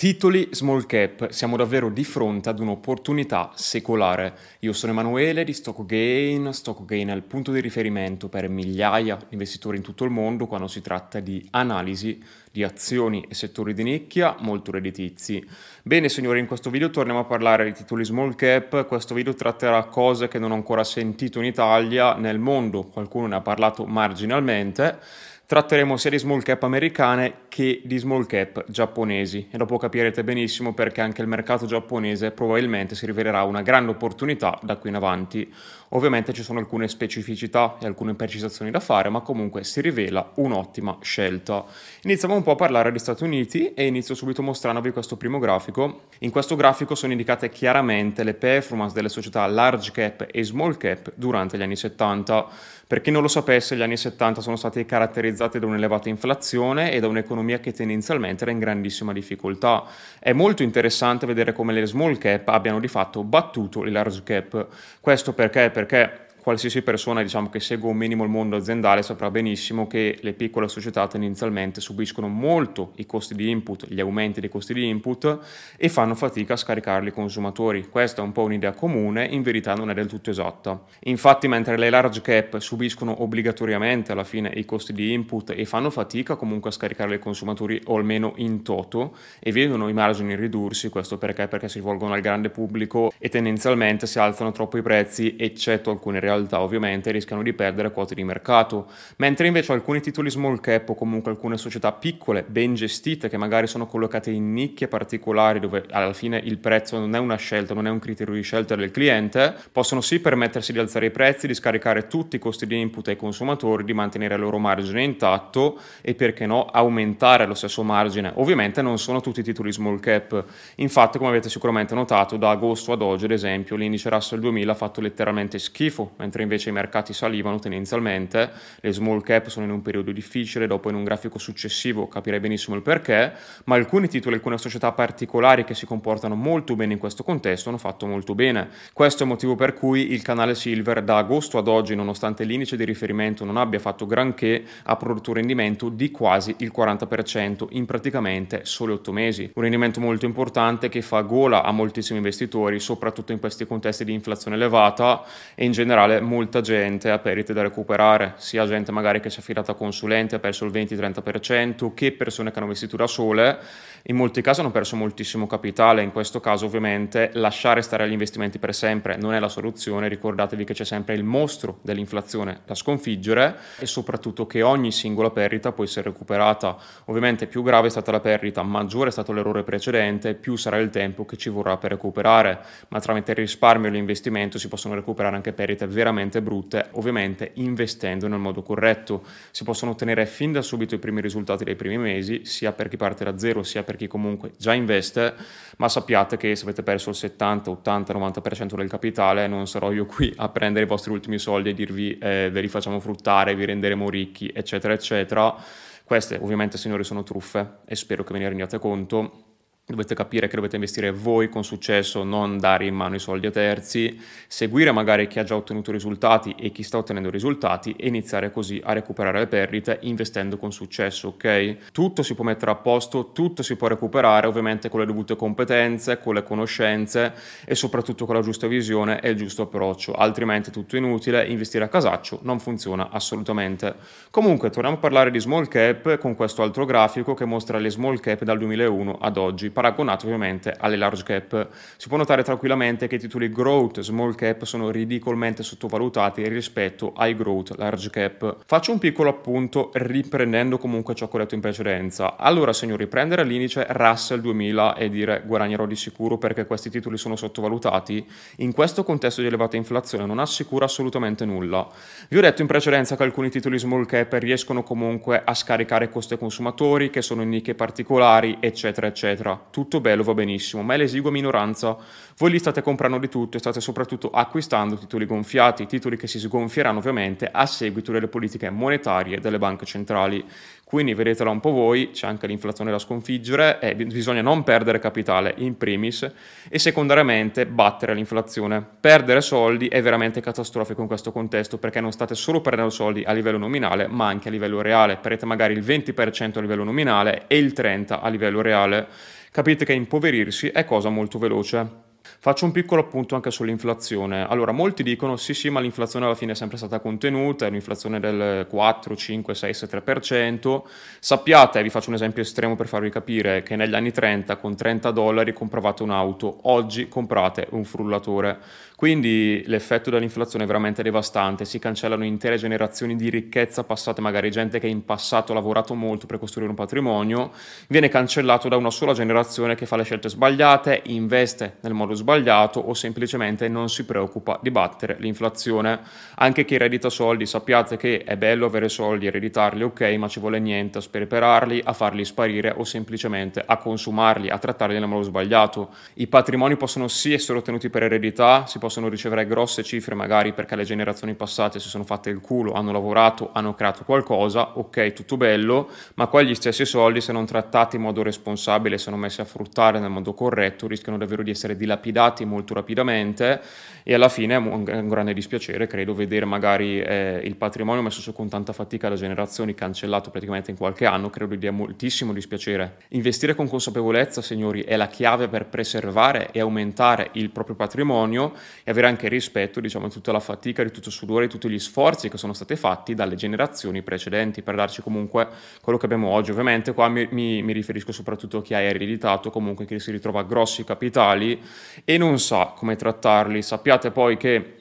Titoli small cap, siamo davvero di fronte ad un'opportunità secolare. Io sono Emanuele di StockGain. StockGain è il punto di riferimento per migliaia di investitori in tutto il mondo quando si tratta di analisi di azioni e settori di nicchia molto redditizi. Bene signori, in questo video torniamo a parlare di titoli small cap. Questo video tratterà cose che non ho ancora sentito in Italia, nel mondo qualcuno ne ha parlato marginalmente. Tratteremo sia di small cap americane che di small cap giapponesi e dopo capirete benissimo perché anche il mercato giapponese probabilmente si rivelerà una grande opportunità da qui in avanti. Ovviamente ci sono alcune specificità e alcune precisazioni da fare, ma comunque si rivela un'ottima scelta. Iniziamo un po' a parlare degli Stati Uniti e inizio subito mostrandovi questo primo grafico. In questo grafico sono indicate chiaramente le performance delle società large cap e small cap durante gli anni 70. Per chi non lo sapesse, gli anni 70 sono stati caratterizzati da un'elevata inflazione e da un'economia che tendenzialmente era in grandissima difficoltà. È molto interessante vedere come le small cap abbiano di fatto battuto le large cap. Questo perché? Perché qualsiasi persona diciamo, che segue un minimo il mondo aziendale saprà benissimo che le piccole società tendenzialmente subiscono molto i costi di input, gli aumenti dei costi di input e fanno fatica a scaricarli ai consumatori. Questa è un po' un'idea comune, in verità non è del tutto esatta. Infatti mentre le large cap subiscono obbligatoriamente alla fine i costi di input e fanno fatica comunque a scaricarli ai consumatori o almeno in toto e vedono i margini ridursi, questo perché? Perché si rivolgono al grande pubblico e tendenzialmente si alzano troppo i prezzi eccetto alcune realtà realtà ovviamente rischiano di perdere quote di mercato, mentre invece alcuni titoli small cap o comunque alcune società piccole, ben gestite, che magari sono collocate in nicchie particolari dove alla fine il prezzo non è una scelta, non è un criterio di scelta del cliente, possono sì permettersi di alzare i prezzi, di scaricare tutti i costi di input ai consumatori, di mantenere il loro margine intatto e perché no aumentare lo stesso margine. Ovviamente non sono tutti i titoli small cap, infatti come avete sicuramente notato da agosto ad oggi ad esempio l'indice Russell 2000 ha fatto letteralmente schifo, mentre invece i mercati salivano tendenzialmente, le small cap sono in un periodo difficile, dopo in un grafico successivo capirei benissimo il perché, ma alcuni titoli, alcune società particolari che si comportano molto bene in questo contesto hanno fatto molto bene. Questo è il motivo per cui il canale Silver da agosto ad oggi, nonostante l'indice di riferimento non abbia fatto granché, ha prodotto un rendimento di quasi il 40% in praticamente solo 8 mesi. Un rendimento molto importante che fa gola a moltissimi investitori, soprattutto in questi contesti di inflazione elevata e in generale molta gente ha perdite da recuperare, sia gente magari che si è affidata a consulenti, ha perso il 20-30%, che persone che hanno investito da sole, in molti casi hanno perso moltissimo capitale, in questo caso ovviamente lasciare stare agli investimenti per sempre non è la soluzione, ricordatevi che c'è sempre il mostro dell'inflazione da sconfiggere e soprattutto che ogni singola perdita può essere recuperata. Ovviamente più grave è stata la perdita, maggiore è stato l'errore precedente, più sarà il tempo che ci vorrà per recuperare, ma tramite il risparmio e l'investimento si possono recuperare anche perdite veramente brutte, ovviamente investendo nel modo corretto. Si possono ottenere fin da subito i primi risultati dei primi mesi, sia per chi parte da zero, sia per chi comunque già investe, ma sappiate che se avete perso il 70, 80, 90% del capitale, non sarò io qui a prendere i vostri ultimi soldi e dirvi eh, ve li facciamo fruttare, vi renderemo ricchi, eccetera, eccetera. Queste ovviamente, signori, sono truffe e spero che ve ne rendiate conto Dovete capire che dovete investire voi con successo, non dare in mano i soldi a terzi, seguire magari chi ha già ottenuto risultati e chi sta ottenendo risultati e iniziare così a recuperare le perdite investendo con successo, ok? Tutto si può mettere a posto, tutto si può recuperare, ovviamente con le dovute competenze, con le conoscenze e soprattutto con la giusta visione e il giusto approccio, altrimenti è tutto inutile, investire a casaccio non funziona assolutamente. Comunque, torniamo a parlare di small cap con questo altro grafico che mostra le small cap dal 2001 ad oggi paragonato ovviamente alle large cap. Si può notare tranquillamente che i titoli growth small cap sono ridicolmente sottovalutati rispetto ai growth large cap. Faccio un piccolo appunto riprendendo comunque ciò che ho detto in precedenza. Allora signori, prendere l'indice Russell 2000 e dire guadagnerò di sicuro perché questi titoli sono sottovalutati, in questo contesto di elevata inflazione non assicura assolutamente nulla. Vi ho detto in precedenza che alcuni titoli small cap riescono comunque a scaricare costi ai consumatori, che sono in nicchie particolari, eccetera, eccetera tutto bello, va benissimo, ma è l'esigua minoranza. Voi li state comprando di tutto e state soprattutto acquistando titoli gonfiati, titoli che si sgonfieranno ovviamente a seguito delle politiche monetarie delle banche centrali. Quindi vedetela un po' voi, c'è anche l'inflazione da sconfiggere e bisogna non perdere capitale in primis e secondariamente battere l'inflazione. Perdere soldi è veramente catastrofico in questo contesto perché non state solo perdendo soldi a livello nominale ma anche a livello reale. Perdete magari il 20% a livello nominale e il 30% a livello reale capite che impoverirsi è cosa molto veloce. Faccio un piccolo appunto anche sull'inflazione. Allora, molti dicono sì sì, ma l'inflazione alla fine è sempre stata contenuta, è un'inflazione del 4, 5, 6, 7%. Sappiate, vi faccio un esempio estremo per farvi capire, che negli anni 30 con 30 dollari compravate un'auto, oggi comprate un frullatore. Quindi l'effetto dell'inflazione è veramente devastante, si cancellano intere generazioni di ricchezza passate, magari gente che in passato ha lavorato molto per costruire un patrimonio, viene cancellato da una sola generazione che fa le scelte sbagliate, investe nel modo sbagliato o semplicemente non si preoccupa di battere l'inflazione. Anche chi eredita soldi, sappiate che è bello avere soldi, ereditarli ok, ma ci vuole niente a sperperarli, a farli sparire o semplicemente a consumarli, a trattarli nel modo sbagliato. I patrimoni possono sì essere ottenuti per eredità, si possono ricevere grosse cifre magari perché le generazioni passate si sono fatte il culo, hanno lavorato, hanno creato qualcosa, ok, tutto bello, ma quegli stessi soldi se non trattati in modo responsabile, se non messi a fruttare nel modo corretto, rischiano davvero di essere dilapidati lapidati molto rapidamente e alla fine è un, grande dispiacere, credo, vedere magari eh, il patrimonio messo su con tanta fatica da generazioni cancellato praticamente in qualche anno, credo dia moltissimo dispiacere. Investire con consapevolezza, signori, è la chiave per preservare e aumentare il proprio patrimonio e avere anche rispetto, diciamo, di tutta la fatica, di tutto il sudore, di tutti gli sforzi che sono stati fatti dalle generazioni precedenti per darci comunque quello che abbiamo oggi. Ovviamente qua mi, mi, mi riferisco soprattutto a chi ha ereditato, comunque chi si ritrova grossi capitali e non sa come trattarli. Sappiate poi che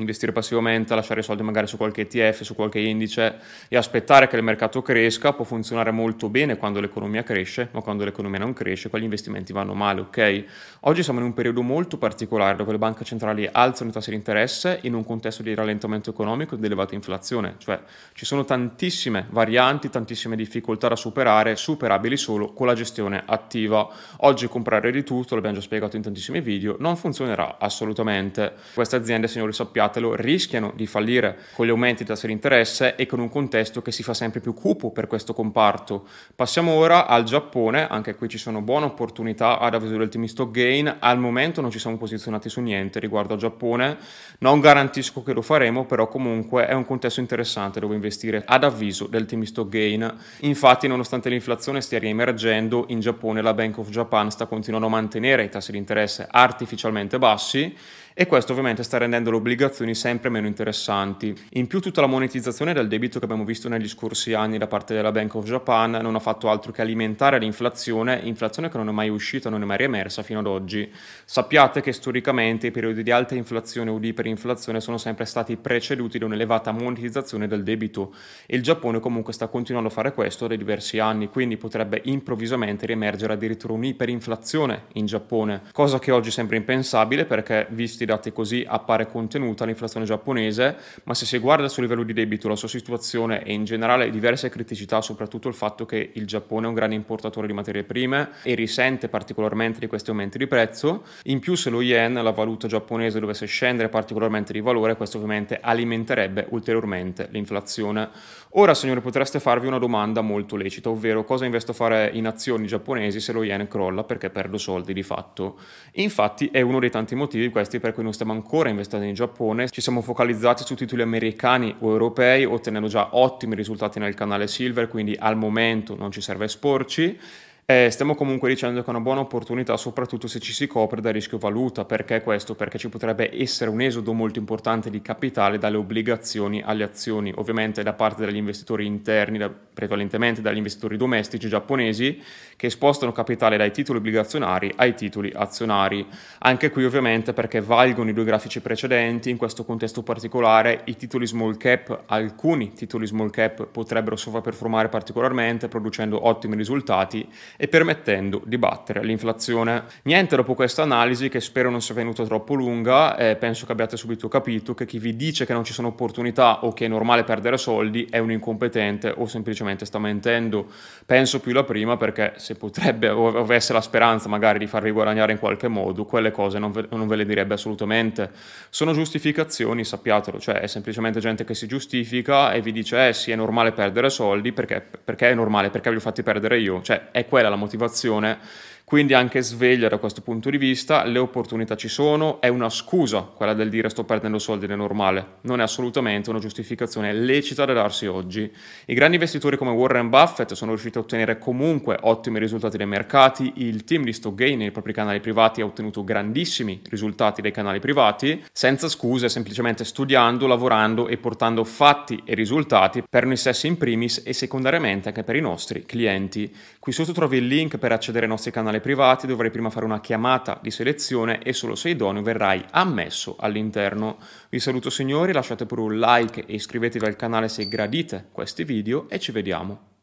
investire passivamente, lasciare i soldi magari su qualche ETF, su qualche indice e aspettare che il mercato cresca può funzionare molto bene quando l'economia cresce, ma quando l'economia non cresce, quegli investimenti vanno male, ok? Oggi siamo in un periodo molto particolare dove le banche centrali alzano i tassi di interesse in un contesto di rallentamento economico e di elevata inflazione, cioè ci sono tantissime varianti, tantissime difficoltà da superare, superabili solo con la gestione attiva. Oggi comprare di tutto, l'abbiamo già spiegato in tantissimi video, non funzionerà assolutamente. Queste aziende, signori, sappiate sappiatelo, rischiano di fallire con gli aumenti di tassi di interesse e con un contesto che si fa sempre più cupo per questo comparto. Passiamo ora al Giappone, anche qui ci sono buone opportunità ad avviso del team stock gain, al momento non ci siamo posizionati su niente riguardo al Giappone, non garantisco che lo faremo, però comunque è un contesto interessante dove investire ad avviso del team stock gain. Infatti nonostante l'inflazione stia riemergendo, in Giappone la Bank of Japan sta continuando a mantenere i tassi di interesse artificialmente bassi e questo ovviamente sta rendendo le obbligazioni sempre meno interessanti. In più tutta la monetizzazione del debito che abbiamo visto negli scorsi anni da parte della Bank of Japan non ha fatto altro che alimentare l'inflazione, inflazione che non è mai uscita, non è mai riemersa fino ad oggi. Sappiate che storicamente i periodi di alta inflazione o di iperinflazione sono sempre stati preceduti da un'elevata monetizzazione del debito e il Giappone comunque sta continuando a fare questo da diversi anni, quindi potrebbe improvvisamente riemergere addirittura un'iperinflazione in Giappone, cosa che oggi sembra impensabile perché visti questi dati così appare contenuta l'inflazione giapponese, ma se si guarda suo livello di debito, la sua situazione e in generale diverse criticità, soprattutto il fatto che il Giappone è un grande importatore di materie prime e risente particolarmente di questi aumenti di prezzo, in più se lo yen, la valuta giapponese, dovesse scendere particolarmente di valore, questo ovviamente alimenterebbe ulteriormente l'inflazione. Ora, signori, potreste farvi una domanda molto lecita, ovvero cosa investo a fare in azioni giapponesi se lo yen crolla perché perdo soldi di fatto. Infatti è uno dei tanti motivi questi per cui non stiamo ancora investendo in Giappone, ci siamo focalizzati su titoli americani o europei, ottenendo già ottimi risultati nel canale Silver, quindi al momento non ci serve esporci. Eh, stiamo comunque dicendo che è una buona opportunità, soprattutto se ci si copre da rischio valuta. Perché questo? Perché ci potrebbe essere un esodo molto importante di capitale dalle obbligazioni alle azioni, ovviamente da parte degli investitori interni, da, prevalentemente dagli investitori domestici giapponesi, che spostano capitale dai titoli obbligazionari ai titoli azionari. Anche qui ovviamente perché valgono i due grafici precedenti, in questo contesto particolare i titoli small cap, alcuni titoli small cap potrebbero sovraperformare particolarmente, producendo ottimi risultati e permettendo di battere l'inflazione. Niente dopo questa analisi che spero non sia venuta troppo lunga, eh, penso che abbiate subito capito che chi vi dice che non ci sono opportunità o che è normale perdere soldi è un incompetente o semplicemente sta mentendo. Penso più la prima perché se potrebbe o avesse la speranza magari di farvi guadagnare in qualche modo, quelle cose non ve, non ve le direbbe assolutamente. Sono giustificazioni, sappiatelo, cioè è semplicemente gente che si giustifica e vi dice eh sì è normale perdere soldi perché, perché è normale, perché vi ho fatti perdere io, cioè è quella quella la motivazione Quindi anche sveglia da questo punto di vista, le opportunità ci sono, è una scusa quella del dire sto perdendo soldi nel normale, non è assolutamente una giustificazione lecita da darsi oggi. I grandi investitori come Warren Buffett sono riusciti a ottenere comunque ottimi risultati dai mercati, il team di Stockgain nei propri canali privati ha ottenuto grandissimi risultati dai canali privati, senza scuse, semplicemente studiando, lavorando e portando fatti e risultati per noi stessi in primis e secondariamente anche per i nostri clienti. Qui sotto trovi il link per accedere ai nostri canali canale privati dovrai prima fare una chiamata di selezione e solo se idoneo verrai ammesso all'interno. Vi saluto signori, lasciate pure un like e iscrivetevi al canale se gradite questi video e ci vediamo